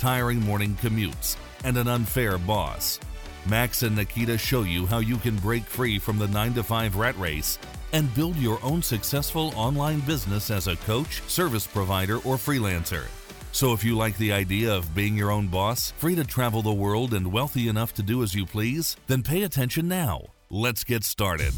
tiring morning commutes, and an unfair boss? Max and Nikita show you how you can break free from the 9 to 5 rat race and build your own successful online business as a coach, service provider, or freelancer. So, if you like the idea of being your own boss, free to travel the world, and wealthy enough to do as you please, then pay attention now. Let's get started.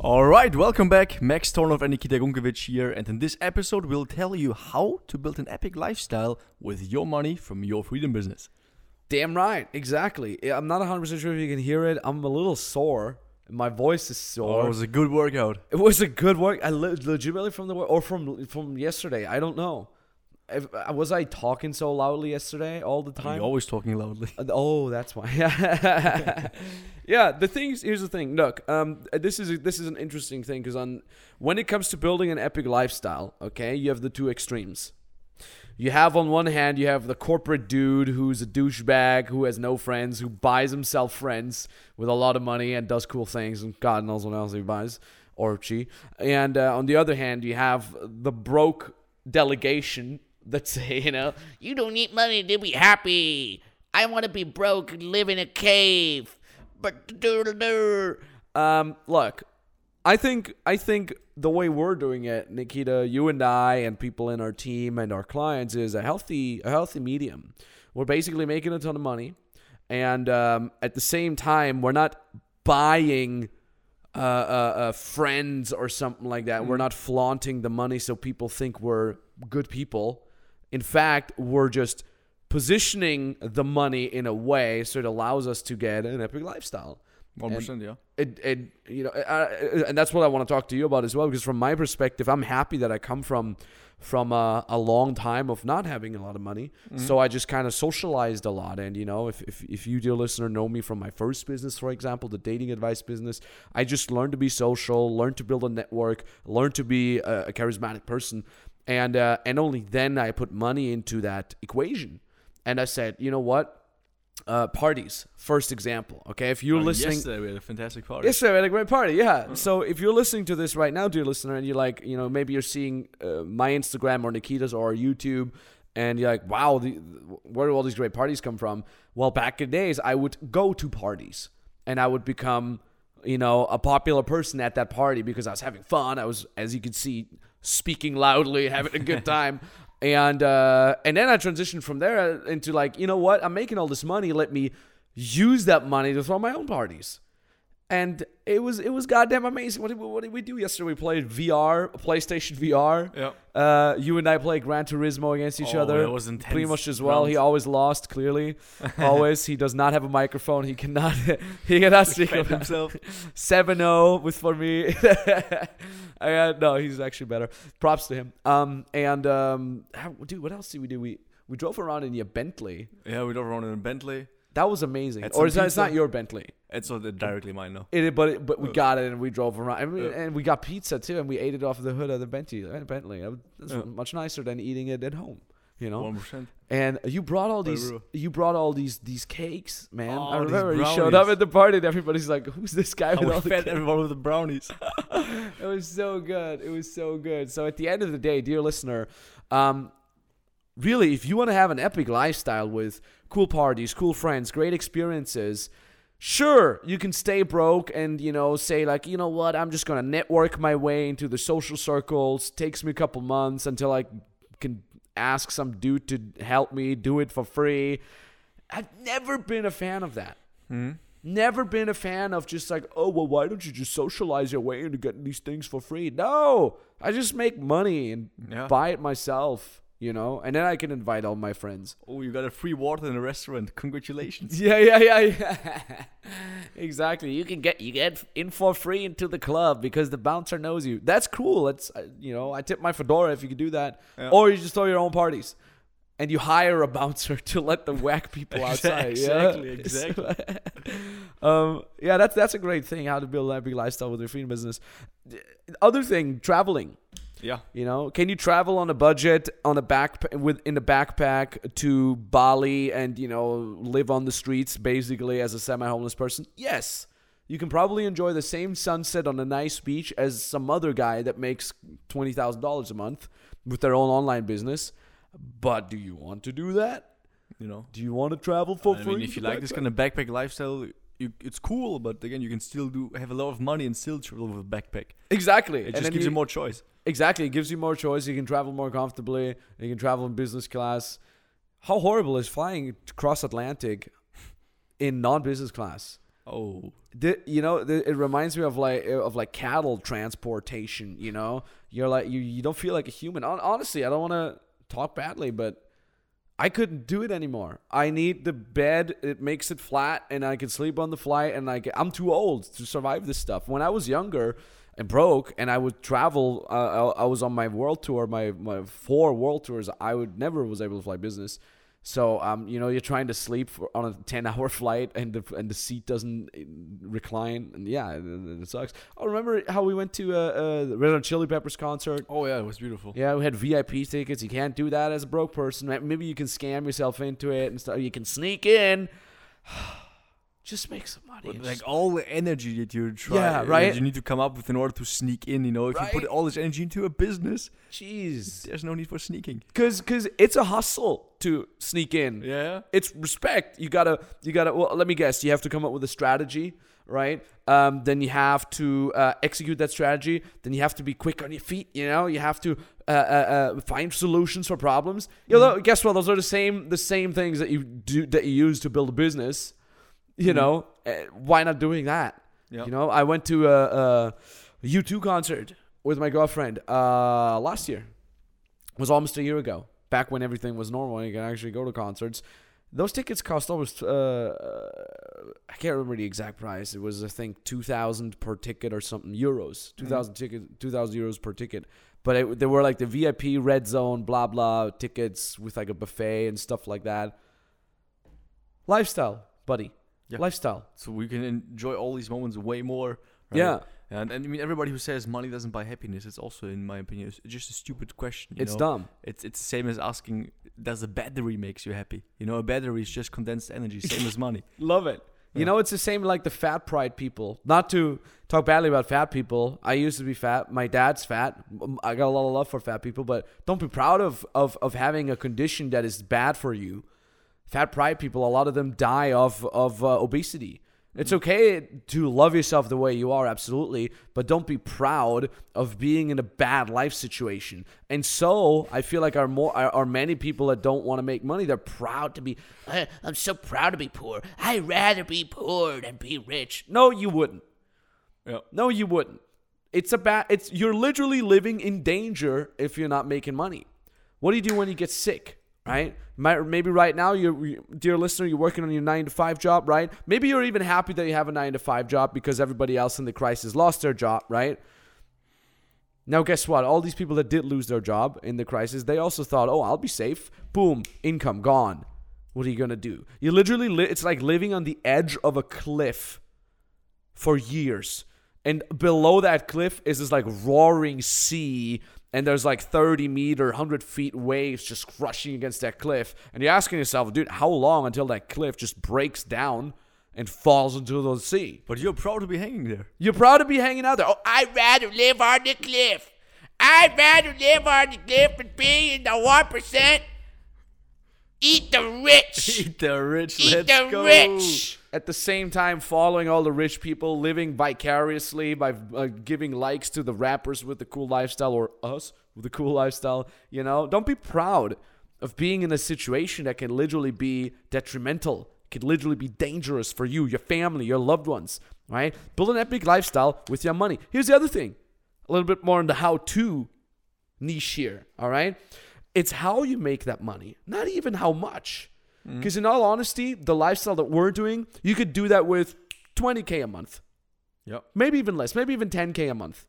Alright, welcome back. Max Tornow and Nikita Gunkewitsch here, and in this episode, we'll tell you how to build an epic lifestyle with your money from your freedom business. Damn right, exactly. I'm not 100% sure if you can hear it. I'm a little sore. My voice is sore. Oh, it was a good workout. It was a good work. I le- legitimately from the work or from from yesterday. I don't know. If, uh, was I talking so loudly yesterday all the time? You're always talking loudly. Uh, Oh, that's why. Yeah. The thing is, here's the thing. Look, um, this is this is an interesting thing because on when it comes to building an epic lifestyle, okay, you have the two extremes. You have on one hand, you have the corporate dude who's a douchebag, who has no friends, who buys himself friends with a lot of money and does cool things, and God knows what else he buys or she. And uh, on the other hand, you have the broke delegation that say, you know, You don't need money to be happy. I want to be broke and live in a cave. But Um, look, I think I think the way we're doing it, Nikita, you and I, and people in our team and our clients, is a healthy a healthy medium. We're basically making a ton of money, and um, at the same time, we're not buying. Uh, uh, uh, friends or something like that. We're not flaunting the money so people think we're good people. In fact, we're just positioning the money in a way so it allows us to get an epic lifestyle. One yeah. It, it, you know, uh, and that's what I want to talk to you about as well. Because from my perspective, I'm happy that I come from from a, a long time of not having a lot of money. So I just kind of socialized a lot. And you know, if, if if you dear listener know me from my first business, for example, the dating advice business, I just learned to be social, learned to build a network, learned to be a, a charismatic person, and uh, and only then I put money into that equation. And I said, you know what? Uh, parties, first example. Okay, if you're Oh, listening, Yesterday we had a fantastic party. Yes, sir. We had a great party. Yeah. So if you're listening to this right now, dear listener, and you're like, you know, maybe you're seeing uh, my Instagram or Nikita's or YouTube, and you're like, wow, the, where do all these great parties come from? Well, back in days, I would go to parties, and I would become, you know, a popular person at that party because I was having fun. I was, as you can see, speaking loudly, having a good time. And uh, and then I transitioned from there into like, you know what? I'm making all this money. Let me use that money to throw my own parties and it was it was goddamn amazing. What did, we- what did we do yesterday? We played VR, PlayStation VR. Yeah. Uh, you and I played Gran Turismo against each Oh, other. that was Pretty intense much as well. He always lost. Clearly, always. He does not have a microphone. He cannot. he cannot speak about himself. 7-0 with for me. Uh, no, he's actually better. Props to him. Um, and um, how, dude, what else did we do? We we drove around in your Bentley. Yeah, we drove around in a Bentley. That was amazing. Or is that, it's not your Bentley? It's not directly mine, no. It, but it, but we got it and we drove around and we, Yeah. and we got pizza too and we ate it off the hood of the Bentley. uh, Bentley. That's Yeah. much nicer than eating it at home, you know. One percent. And you brought all these rule. you brought all these these cakes, man. I Oh, remember you showed up at the party and everybody's like, "Who's this guy with I all the fed cakes?" everyone with the brownies. It was so good. It was so good. So at the end of the day, dear listener, um, really, if you want to have an epic lifestyle with cool parties, cool friends, great experiences, sure, you can stay broke and, you know, say, like, you know what, I'm just going to network my way into the social circles. Takes me a couple months until I can ask some dude to help me do it for free. I've never been a fan of that. Hmm? Never been a fan of just like, oh, well, why don't you just socialize your way into getting these things for free? No, I just make money and Yeah. buy it myself, you know, and then I can invite all my friends. Oh, you got a free water in a restaurant. Congratulations. Yeah, yeah, yeah, yeah. exactly. You can get you get in for free into the club because the bouncer knows you. That's cool. That's uh, you know, I tip my fedora if you could do that, Yeah. or you just throw your own parties. and you hire a bouncer to let the whack people outside. Exactly, yeah? exactly. um, yeah, that's that's a great thing. How to build an epic lifestyle with your freedom business. Other thing, traveling. Yeah. You know, can you travel on a budget on a back with in a backpack to Bali and you know live on the streets basically as a semi-homeless person? Yes. You can probably enjoy the same sunset on a nice beach as some other guy that makes twenty thousand dollars a month with their own online business. But do you want to do that? You know. Do you want to travel for I free? mean, if you like this kind of backpack lifestyle, you, it's cool. But again, you can still do have a lot of money and still travel with a backpack. exactly, It And just gives you more choice. Exactly. It gives you more choice. You can travel more comfortably. You can travel in business class. How horrible is flying cross Atlantic in non-business class? Oh, The, you know, the, it reminds me of like of like cattle transportation. You know, you're like you you don't feel like a human. Honestly, I don't want to talk badly, but I couldn't do it anymore. I need the bed. It makes it flat, and I can sleep on the flight. And I I'm too old to survive this stuff. When I was younger and broke, and I would travel, uh, I, I was on my world tour, my my four world tours. I would never was able to fly business. So um, you know, you're trying to sleep for, on a ten hour flight, and the and the seat doesn't uh, recline, and yeah, it, it sucks. Oh, remember how we went to uh, uh, the Red Hot Chili Peppers concert? oh yeah, it was beautiful. Yeah, we had VIP tickets. You can't do that as a broke person. Maybe you can scam yourself into it and stuff. You can sneak in. Just make some money. And like all the energy that you try, Yeah, right? You need to come up with in order to sneak in. You know, if you put all this energy into a business, Jeez. there's no need for sneaking. Cause, cause it's a hustle to sneak in. Yeah. It's respect. You gotta, you gotta. Well, let me guess. You have to come up with a strategy, right? Um, then you have to uh, execute that strategy. Then you have to be quick on your feet. You know, you have to uh, uh, uh, find solutions for problems. You know, guess what? Those are the same, the same things that you do that you use to build a business. You know, uh, why not doing that? Yeah. You know, I went to a, a U2 concert with my girlfriend uh, last year. It was almost a year ago, back when everything was normal and you can actually go to concerts. Those tickets cost almost, uh, I can't remember the exact price. It was, I think, 2000 per ticket or something, euros. 2000 ticket, 2000 euros per ticket. But it, they were like the VIP red zone, blah, blah tickets with like a buffet and stuff like that. Lifestyle, buddy. Yeah. Lifestyle. So we can enjoy all these moments way more. right? Yeah. And, and I mean, everybody who says money doesn't buy happiness, it's also, in my opinion, just a stupid question. you It's know? dumb. It's it's the same as asking, does a battery makes you happy? You know, a battery is just condensed energy, same as money. Love it. You know, it's the same like the fat pride people. Not to talk badly about fat people. I used to be fat. My dad's fat. I got a lot of love for fat people, but don't be proud of, of, of having a condition that is bad for you. Fat pride people, a lot of them die of, of uh, obesity. It's okay to love yourself the way you are, absolutely, but don't be proud of being in a bad life situation. And so, I feel like are more are, many people that don't want to make money. They're proud to be I'm so proud to be poor. I'd rather be poor than be rich. No, you wouldn't. Yeah. No, you wouldn't. It's a bad. It's you're literally living in danger if you're not making money. What do you do when you get sick? Right? Might- Maybe right now, you- dear listener, you're working on your nine to five job, right? Maybe you're even happy that you have a nine to five job because everybody else in the crisis lost their job, right? Now, guess what? All these people that did lose their job in the crisis, they also thought, oh, I'll be safe. Boom, income gone. What are you going to do? You literally, li- it's like living on the edge of a cliff for years. And below that cliff is this like roaring sea, and there's like 30 meter, 100 feet waves just crushing against that cliff. And you're asking yourself, dude, how long until that cliff just breaks down and falls into the sea? But you're proud to be hanging there. You're proud to be hanging out there. Oh, I'd rather live on the cliff. I'd rather live on the cliff and be in the 1%. Eat the rich. Eat the rich, Eat let's the go. rich. At the same time following all the rich people, living vicariously by uh, giving likes to the rappers with the cool lifestyle or us with the cool lifestyle. You know, don't be proud of being in a situation that can literally be detrimental, can literally be dangerous for you, your family, your loved ones. Right? Build an epic lifestyle with your money. Here's the other thing, a little bit more in the how-to niche here. All right, it's how you make that money, not even how much. Mm-hmm. Because in all honesty, the lifestyle that we're doing, you could do that with 20k a month, Yep. maybe even less, maybe even 10k a month.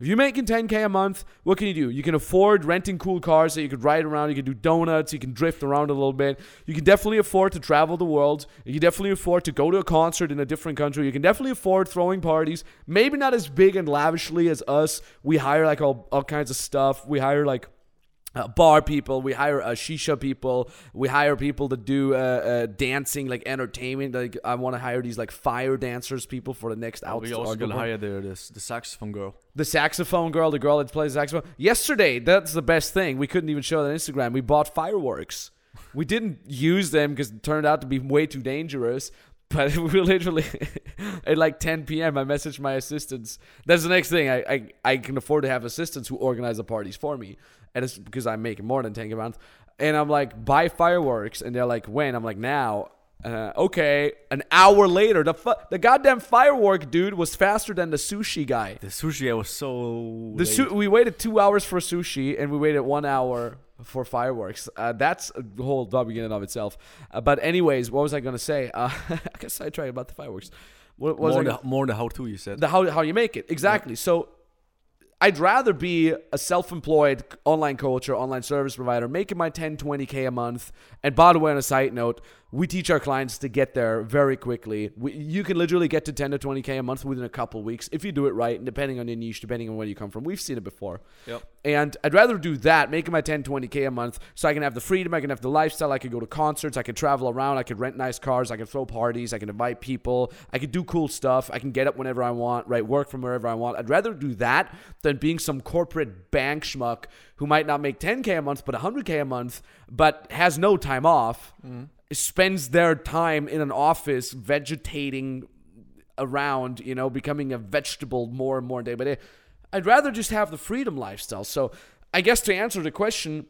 If you're making 10k a month, what can you do? You can afford renting cool cars that you could ride around. You can do donuts. You can drift around a little bit. You can definitely afford to travel the world. You can definitely afford to go to a concert in a different country. You can definitely afford throwing parties. Maybe not as big and lavishly as us. We hire like all, all kinds of stuff. We hire like uh, bar people, we hire uh, shisha people, we hire people to do uh, uh, dancing, like entertainment. Like I want to hire these like fire dancers people for the next out. we also gonna hire the, the the saxophone girl. the saxophone girl, the girl that plays saxophone. Yesterday, that's the best thing. We couldn't even show it on Instagram. We bought fireworks. We didn't use them because it turned out to be way too dangerous. But we literally at like 10 p.m. I messaged my assistants. That's the next thing. I, I I can afford to have assistants who organize the parties for me, and it's because I'm making more than 10 a month. And I'm like, buy fireworks, and they're like, when? I'm like, now. Uh, okay, an hour later, the fu- the goddamn firework dude was faster than the sushi guy. The sushi I was so. The su- we waited two hours for sushi and we waited one hour for fireworks. Uh, that's a whole job in and of itself. Uh, but anyways, what was I gonna say? Uh, I guess I tried about the fireworks. What, what more, the, more the how to you said. the how how you make it exactly. So I'd rather be a self-employed online coach or online service provider making my 10 20k a month. And by the way, on a side note, we teach our clients to get there very quickly. We, you can literally get to 10 to 20k a month within a couple weeks if you do it right, and depending on your niche, depending on where you come from. We've seen it before. Yep. And I'd rather do that, making my 10, 20K a month, so I can have the freedom, I can have the lifestyle, I can go to concerts, I can travel around, I can rent nice cars, I can throw parties, I can invite people, I can do cool stuff, I can get up whenever I want, right? Work from wherever I want. I'd rather do that than being some corporate bank schmuck who might not make 10K a month, but 100K a month, but has no time off, mm-hmm. Spends their time in an office vegetating around, you know, becoming a vegetable more and more day by day. I'd rather just have the freedom lifestyle. So, I guess to answer the question,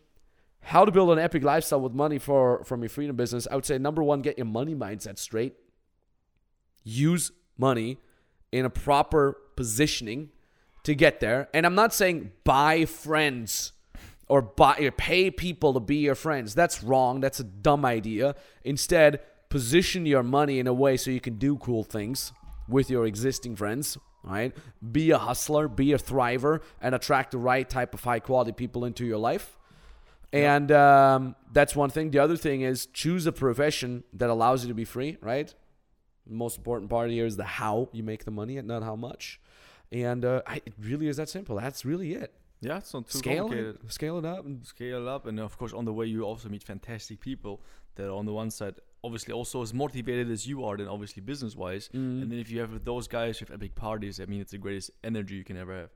how to build an epic lifestyle with money for from your freedom business, I would say number one, get your money mindset straight. Use money in a proper positioning to get there. And I'm not saying buy friends or buy or pay people to be your friends. That's wrong. That's a dumb idea. Instead, position your money in a way so you can do cool things with your existing friends. Right? Be a hustler, be a thriver, and attract the right type of high quality people into your life. And um, that's one thing. The other thing is choose a profession that allows you to be free, right? The most important part here is the how you make the money and not how much. And uh, I, it really is that simple. That's really it. Yeah, it's not too Scale complicated. it, scale it up, and Scale it up, and of course, on the way, you also meet fantastic people that are on the one side, obviously, also as motivated as you are, then obviously business wise. Mm. And then if you have those guys with epic parties, I mean, it's the greatest energy you can ever have.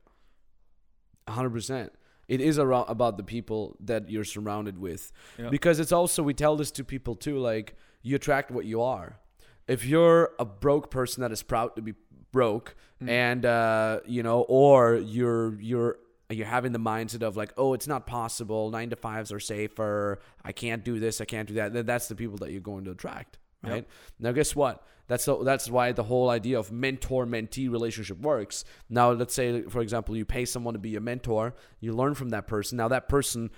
hundred percent. It is around about the people that you're surrounded with, Yeah. because it's also we tell this to people too. Like you attract what you are. If you're a broke person that is proud to be broke, and uh, you know, or you're you're you're having the mindset of like, oh, it's not possible. Nine to fives are safer. I can't do this. I can't do that. then That's the people that you're going to attract, right? Now, guess what? That's the, that's why the whole idea of mentor mentee relationship works. Now, let's say, for example, you pay someone to be your mentor. You learn from that person. Now, that person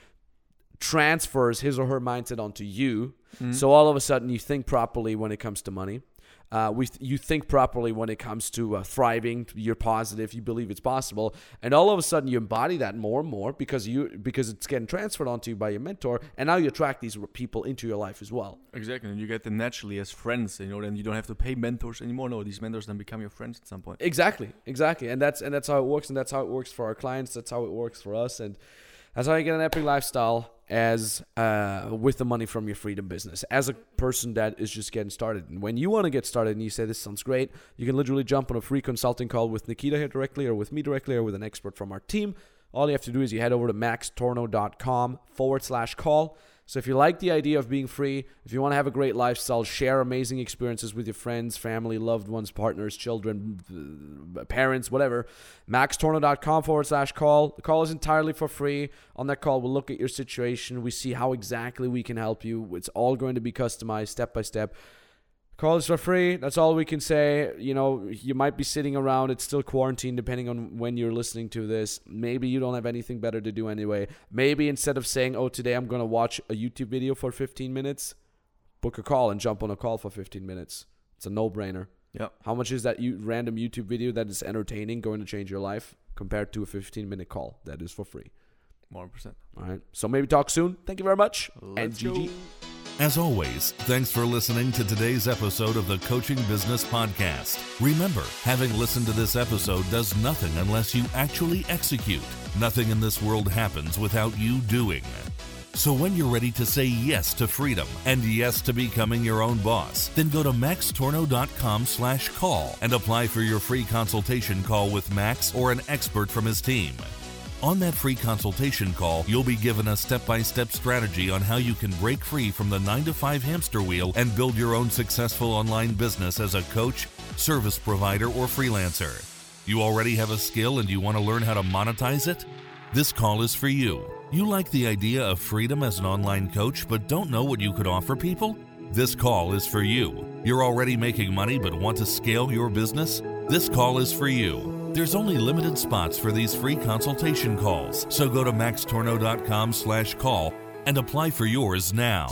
transfers his or her mindset onto you. Mm-hmm. So all of a sudden, you think properly when it comes to money. Uh, we you think properly when it comes to uh, thriving. You're positive. You believe it's possible, and all of a sudden you embody that more and more because you because it's getting transferred onto you by your mentor, and now you attract these people into your life as well. Exactly, and you get them naturally as friends. You know, then you don't have to pay mentors anymore. No, these mentors then become your friends at some point. Exactly, exactly, and that's and that's how it works, and that's how it works for our clients. That's how it works for us, and that's how you get an epic lifestyle as uh, with the money from your freedom business. As a person that is just getting started, and when you want to get started, and you say this sounds great, you can literally jump on a free consulting call with Nikita here directly, or with me directly, or with an expert from our team. All you have to do is you head over to maxtornow.com forward slash call. So if you like the idea of being free, if you want to have a great lifestyle, share amazing experiences with your friends, family, loved ones, partners, children, uh, parents, whatever, maxtornow.com forward slash call. The call is entirely for free. On that call, we'll look at your situation. We see how exactly we can help you. It's all going to be customized step by step. Call is for free. That's all we can say. You know, you might be sitting around. It's still quarantine, depending on when you're listening to this. Maybe you don't have anything better to do anyway. Maybe instead of saying, oh, today I'm going to watch a YouTube video for 15 minutes, book a call and jump on a call for 15 minutes. It's a no brainer. Yeah, How much is that you, random YouTube video that is entertaining going to change your life? compared to a 15 minute call that is for free. 100%. All right. So maybe talk soon. Thank you very much. and Let's GG. go. As always, thanks for listening to today's episode of the Coaching Business Podcast. Remember, having listened to this episode does nothing unless you actually execute. Nothing in this world happens without you doing. So when you're ready to say yes to freedom and yes to becoming your own boss, then go to maxtornow.com slash call and apply for your free consultation call with Max or an expert from his team. On that free consultation call, you'll be given a step by step strategy on how you can break free from the 9 to 5 hamster wheel and build your own successful online business as a coach, service provider, or freelancer. You already have a skill and you want to learn how to monetize it? This call is for you. You like the idea of freedom as an online coach but don't know what you could offer people? This call is for you. You're already making money but want to scale your business? This call is for you. There's only limited spots for these free consultation calls, so go to maxtornow.com slash call and apply for yours now.